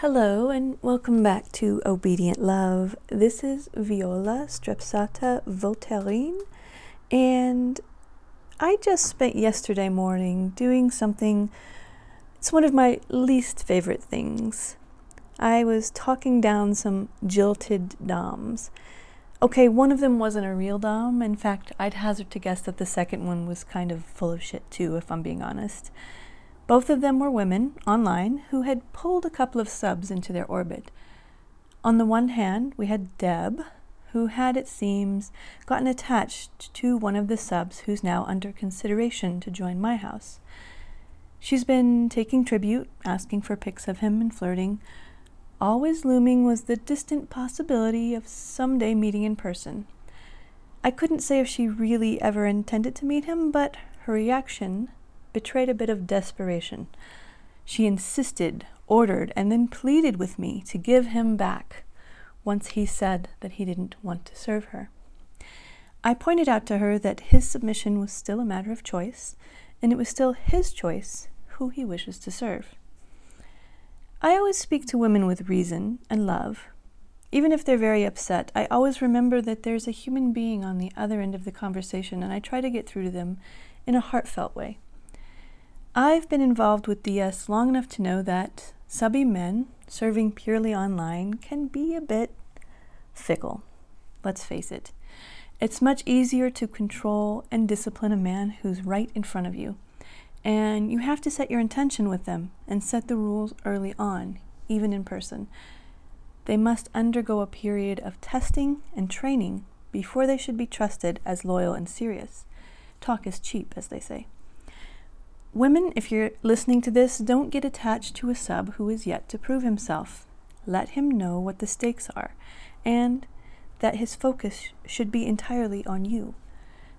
Hello and welcome back to Obedient Love. This is Viola Strepsata Voltairine, and I just spent yesterday morning doing something. It's one of my least favorite things. I was talking down some jilted Doms. Okay, one of them wasn't a real Dom. In fact, I'd hazard to guess that the second one was kind of full of shit too, if I'm being honest. Both of them were women online who had pulled a couple of subs into their orbit. On the one hand, we had Deb, who had, it seems, gotten attached to one of the subs who's now under consideration to join my house. She's been taking tribute, asking for pics of him and flirting. Always looming was the distant possibility of someday meeting in person. I couldn't say if she really ever intended to meet him, but her reaction betrayed a bit of desperation. She insisted, ordered, and then pleaded with me to give him back once he said that he didn't want to serve her. I pointed out to her that his submission was still a matter of choice, and it was still his choice who he wishes to serve. I always speak to women with reason and love. Even if they're very upset, I always remember that there's a human being on the other end of the conversation, and I try to get through to them in a heartfelt way. I've been involved with DS long enough to know that subby men serving purely online can be a bit fickle. Let's face it. It's much easier to control and discipline a man who's right in front of you. And you have to set your intention with them and set the rules early on, even in person. They must undergo a period of testing and training before they should be trusted as loyal and serious. Talk is cheap, as they say. Women, if you're listening to this, don't get attached to a sub who is yet to prove himself. Let him know what the stakes are and that his focus should be entirely on you.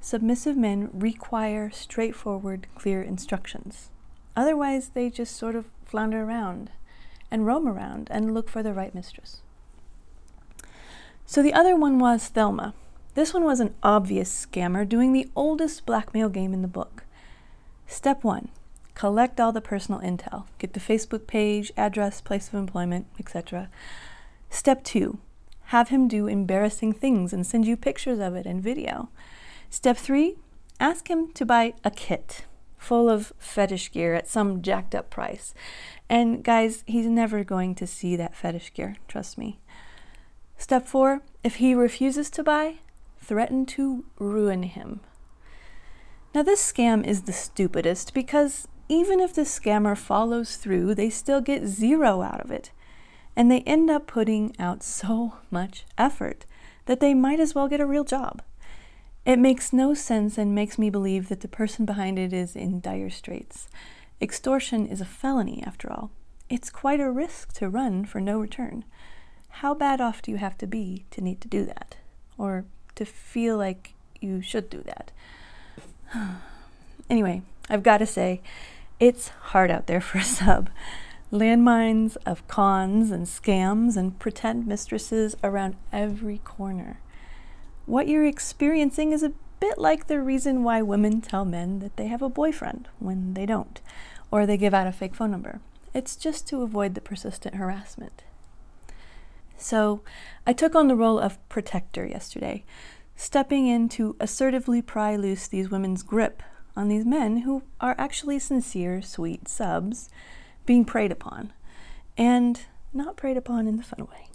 Submissive men require straightforward, clear instructions. Otherwise, they just sort of flounder around and roam around and look for the right mistress. So the other one was Thelma. This one was an obvious scammer doing the oldest blackmail game in the book. Step one collect all the personal intel. Get the Facebook page, address, place of employment, etc. Step two have him do embarrassing things and send you pictures of it and video. Step three ask him to buy a kit full of fetish gear at some jacked up price. And guys, he's never going to see that fetish gear, trust me. Step four if he refuses to buy, threaten to ruin him. Now, this scam is the stupidest because even if the scammer follows through, they still get zero out of it. And they end up putting out so much effort that they might as well get a real job. It makes no sense and makes me believe that the person behind it is in dire straits. Extortion is a felony, after all. It's quite a risk to run for no return. How bad off do you have to be to need to do that? Or to feel like you should do that? anyway, I've got to say, it's hard out there for a sub. Landmines of cons and scams and pretend mistresses around every corner. What you're experiencing is a bit like the reason why women tell men that they have a boyfriend when they don't, or they give out a fake phone number. It's just to avoid the persistent harassment. So, I took on the role of protector yesterday, stepping in to assertively pry loose these women's grip on these men who are actually sincere, sweet subs being preyed upon, and not preyed upon in the fun way.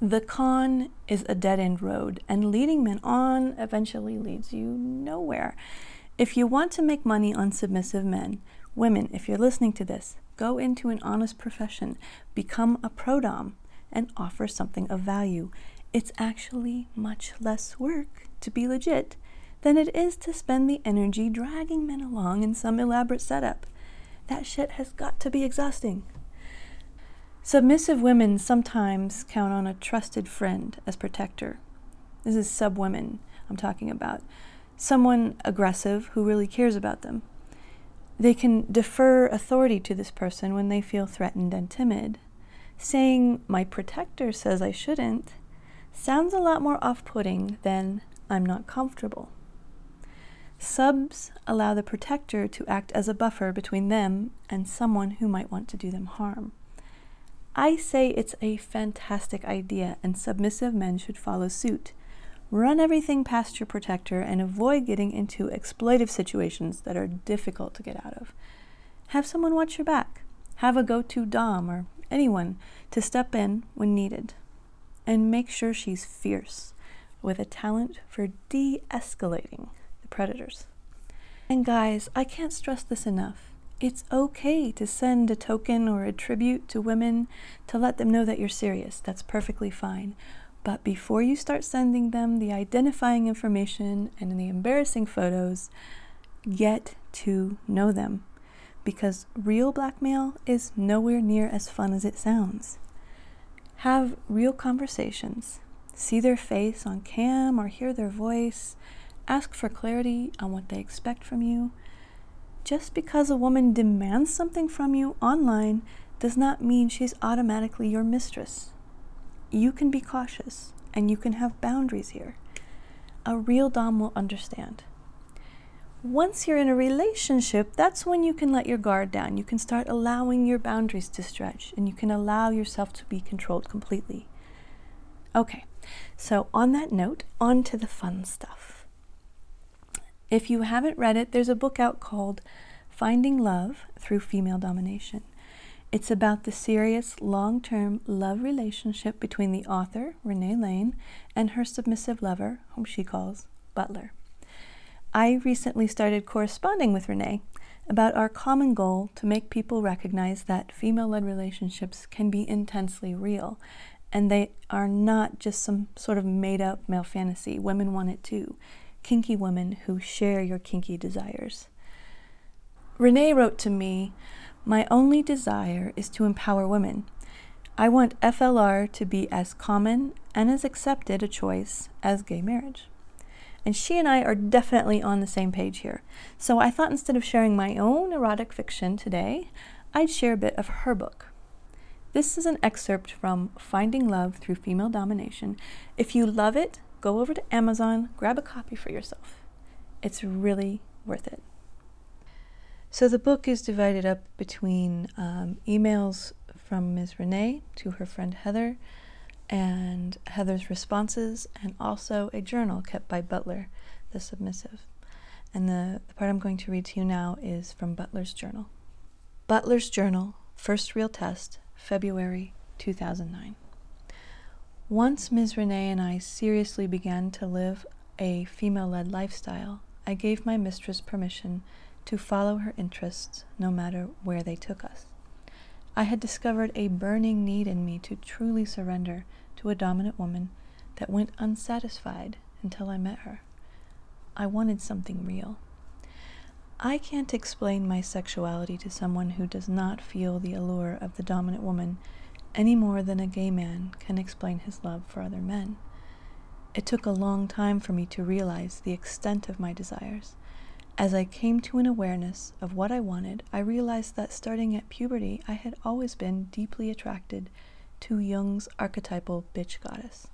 The con is a dead end road, and leading men on eventually leads you nowhere. If you want to make money on submissive men, women, if you're listening to this, go into an honest profession, become a pro dom, and offer something of value it's actually much less work to be legit than it is to spend the energy dragging men along in some elaborate setup. That shit has got to be exhausting. Submissive women sometimes count on a trusted friend as protector. This is sub women I'm talking about. Someone aggressive who really cares about them. They can defer authority to this person when they feel threatened and timid. Saying, My protector says I shouldn't, sounds a lot more off putting than I'm not comfortable. Subs allow the protector to act as a buffer between them and someone who might want to do them harm. I say it's a fantastic idea, and submissive men should follow suit. Run everything past your protector and avoid getting into exploitive situations that are difficult to get out of. Have someone watch your back. Have a go to Dom or anyone to step in when needed. And make sure she's fierce, with a talent for de escalating the predators. And guys, I can't stress this enough. It's okay to send a token or a tribute to women to let them know that you're serious. That's perfectly fine. But before you start sending them the identifying information and the embarrassing photos, get to know them because real blackmail is nowhere near as fun as it sounds. Have real conversations, see their face on cam or hear their voice, ask for clarity on what they expect from you. Just because a woman demands something from you online does not mean she's automatically your mistress. You can be cautious and you can have boundaries here. A real Dom will understand once you're in a relationship, that's when you can let your guard down. You can start allowing your boundaries to stretch and you can allow yourself to be controlled completely. Okay, so on that note, on to the fun stuff. If you haven't read it, there's a book out called Finding Love Through Female Domination. It's about the serious long term love relationship between the author, Renee Lane, and her submissive lover, whom she calls Butler. I recently started corresponding with Renee about our common goal to make people recognize that female led relationships can be intensely real and they are not just some sort of made up male fantasy. Women want it too. Kinky women who share your kinky desires. Renee wrote to me, My only desire is to empower women. I want FLR to be as common and as accepted a choice as gay marriage. And she and I are definitely on the same page here. So I thought instead of sharing my own erotic fiction today, I'd share a bit of her book. This is an excerpt from Finding Love Through Female Domination. If you love it, go over to Amazon, grab a copy for yourself. It's really worth it. So the book is divided up between um, emails from Ms. Renee to her friend Heather and Heather's responses, and also a journal kept by Butler, the submissive. And the, the part I'm going to read to you now is from Butler's journal. Butler's journal, first real test, February 2009. Once Ms. Renee and I seriously began to live a female led lifestyle, I gave my mistress permission to follow her interests no matter where they took us. I had discovered a burning need in me to truly surrender to a dominant woman that went unsatisfied until I met her. I wanted something real. I can't explain my sexuality to someone who does not feel the allure of the dominant woman any more than a gay man can explain his love for other men. It took a long time for me to realize the extent of my desires. As I came to an awareness of what I wanted, I realized that starting at puberty, I had always been deeply attracted to Jung's archetypal bitch goddess.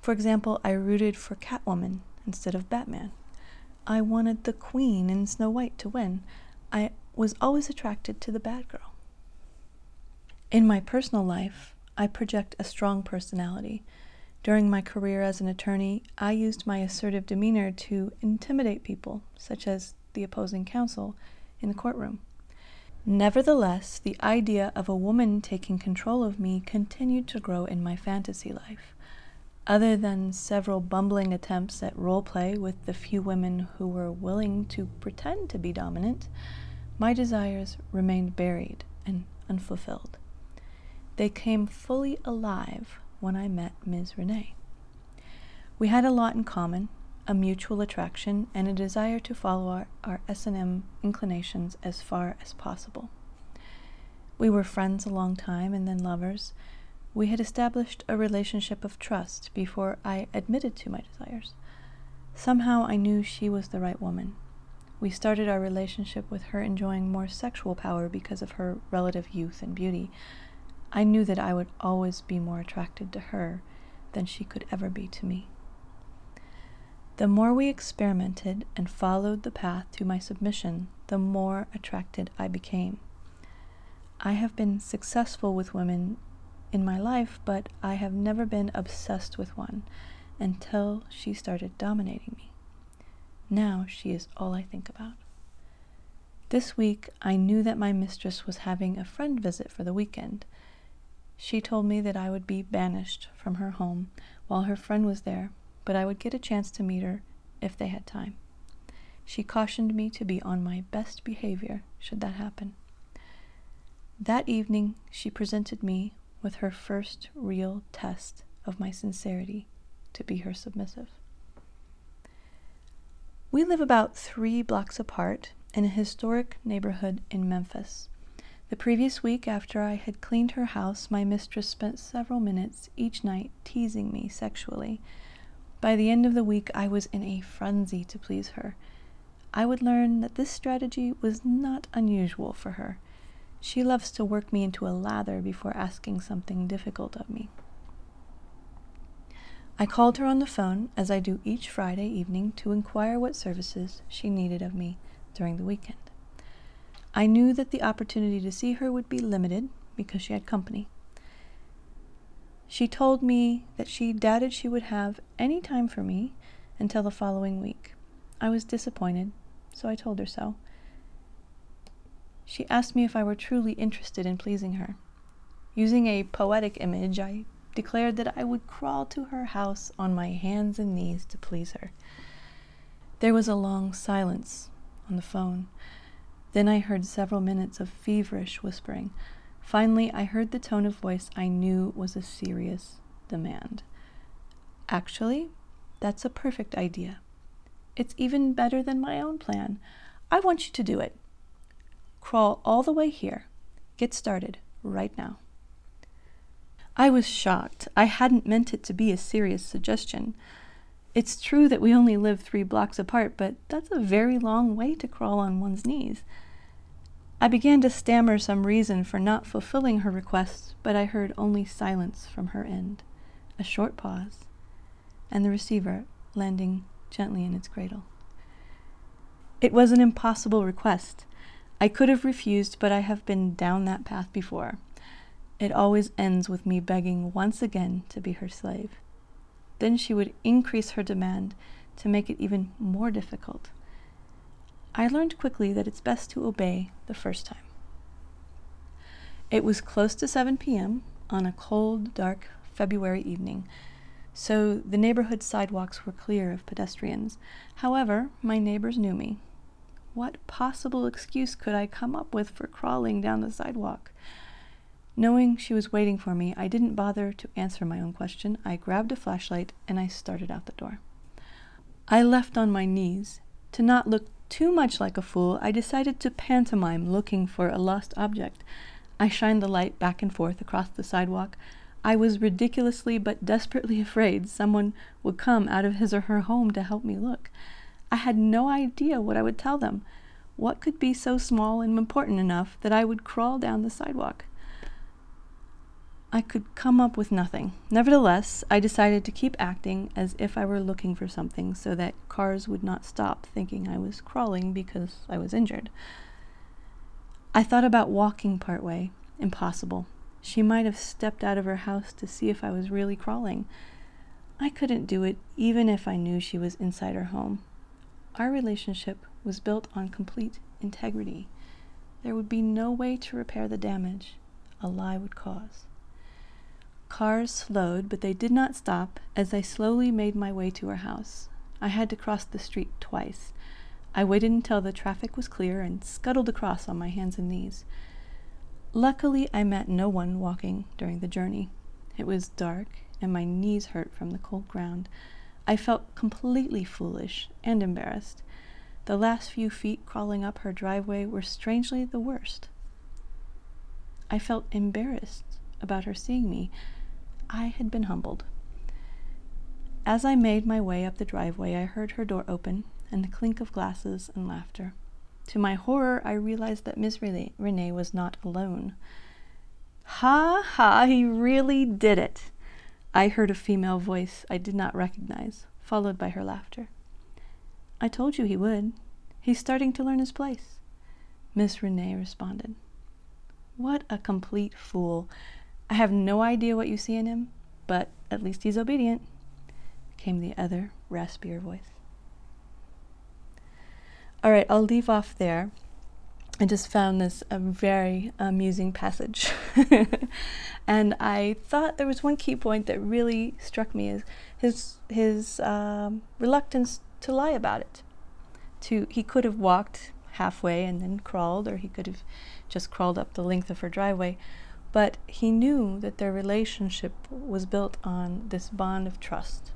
For example, I rooted for Catwoman instead of Batman. I wanted the queen in Snow White to win. I was always attracted to the bad girl. In my personal life, I project a strong personality. During my career as an attorney, I used my assertive demeanor to intimidate people, such as the opposing counsel, in the courtroom. Nevertheless, the idea of a woman taking control of me continued to grow in my fantasy life. Other than several bumbling attempts at role play with the few women who were willing to pretend to be dominant, my desires remained buried and unfulfilled. They came fully alive when I met Ms. Renee. We had a lot in common, a mutual attraction, and a desire to follow our, our S&M inclinations as far as possible. We were friends a long time and then lovers. We had established a relationship of trust before I admitted to my desires. Somehow I knew she was the right woman. We started our relationship with her enjoying more sexual power because of her relative youth and beauty. I knew that I would always be more attracted to her than she could ever be to me. The more we experimented and followed the path to my submission, the more attracted I became. I have been successful with women in my life, but I have never been obsessed with one until she started dominating me. Now she is all I think about. This week, I knew that my mistress was having a friend visit for the weekend. She told me that I would be banished from her home while her friend was there, but I would get a chance to meet her if they had time. She cautioned me to be on my best behavior should that happen. That evening, she presented me with her first real test of my sincerity to be her submissive. We live about three blocks apart in a historic neighborhood in Memphis. The previous week, after I had cleaned her house, my mistress spent several minutes each night teasing me sexually. By the end of the week, I was in a frenzy to please her. I would learn that this strategy was not unusual for her. She loves to work me into a lather before asking something difficult of me. I called her on the phone, as I do each Friday evening, to inquire what services she needed of me during the weekend. I knew that the opportunity to see her would be limited because she had company. She told me that she doubted she would have any time for me until the following week. I was disappointed, so I told her so. She asked me if I were truly interested in pleasing her. Using a poetic image, I declared that I would crawl to her house on my hands and knees to please her. There was a long silence on the phone. Then I heard several minutes of feverish whispering. Finally, I heard the tone of voice I knew was a serious demand. Actually, that's a perfect idea. It's even better than my own plan. I want you to do it. Crawl all the way here. Get started right now. I was shocked. I hadn't meant it to be a serious suggestion. It's true that we only live three blocks apart, but that's a very long way to crawl on one's knees. I began to stammer some reason for not fulfilling her request, but I heard only silence from her end, a short pause, and the receiver landing gently in its cradle. It was an impossible request. I could have refused, but I have been down that path before. It always ends with me begging once again to be her slave. Then she would increase her demand to make it even more difficult. I learned quickly that it's best to obey the first time. It was close to 7 p.m. on a cold, dark February evening, so the neighborhood sidewalks were clear of pedestrians. However, my neighbors knew me. What possible excuse could I come up with for crawling down the sidewalk? Knowing she was waiting for me, I didn't bother to answer my own question. I grabbed a flashlight and I started out the door. I left on my knees. To not look too much like a fool, I decided to pantomime looking for a lost object. I shined the light back and forth across the sidewalk. I was ridiculously but desperately afraid someone would come out of his or her home to help me look. I had no idea what I would tell them. What could be so small and important enough that I would crawl down the sidewalk? I could come up with nothing. Nevertheless, I decided to keep acting as if I were looking for something so that cars would not stop thinking I was crawling because I was injured. I thought about walking part way. Impossible. She might have stepped out of her house to see if I was really crawling. I couldn't do it even if I knew she was inside her home. Our relationship was built on complete integrity. There would be no way to repair the damage a lie would cause. Cars slowed, but they did not stop as I slowly made my way to her house. I had to cross the street twice. I waited until the traffic was clear and scuttled across on my hands and knees. Luckily, I met no one walking during the journey. It was dark, and my knees hurt from the cold ground. I felt completely foolish and embarrassed. The last few feet crawling up her driveway were strangely the worst. I felt embarrassed about her seeing me, I had been humbled. As I made my way up the driveway, I heard her door open and the clink of glasses and laughter. To my horror, I realized that Miss Renee was not alone. Ha ha, he really did it! I heard a female voice I did not recognize, followed by her laughter. I told you he would. He's starting to learn his place. Miss Renee responded. What a complete fool. I have no idea what you see in him, but at least he's obedient, came the other, raspier voice. All right, I'll leave off there. I just found this a very amusing passage. and I thought there was one key point that really struck me is his his um, reluctance to lie about it. To he could have walked halfway and then crawled, or he could have just crawled up the length of her driveway. But he knew that their relationship was built on this bond of trust.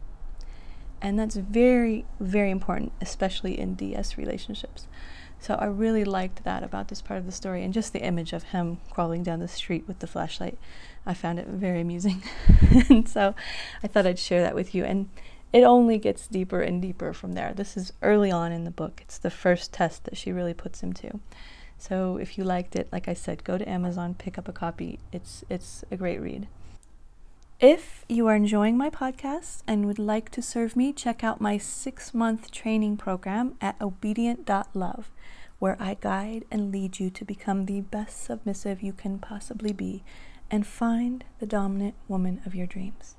And that's very, very important, especially in DS relationships. So I really liked that about this part of the story and just the image of him crawling down the street with the flashlight. I found it very amusing. and so I thought I'd share that with you. And it only gets deeper and deeper from there. This is early on in the book. It's the first test that she really puts him to. So if you liked it, like I said, go to Amazon, pick up a copy. It's it's a great read. If you are enjoying my podcast and would like to serve me, check out my six month training program at obedient.love, where I guide and lead you to become the best submissive you can possibly be and find the dominant woman of your dreams.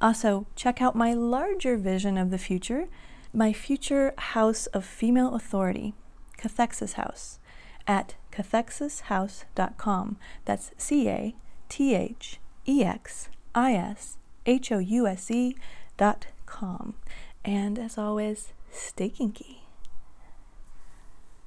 Also, check out my larger vision of the future, my future house of female authority, Cathexis House, at cathexishouse.com. That's C A T H E X I S H O U S E dot com. And as always, stay kinky.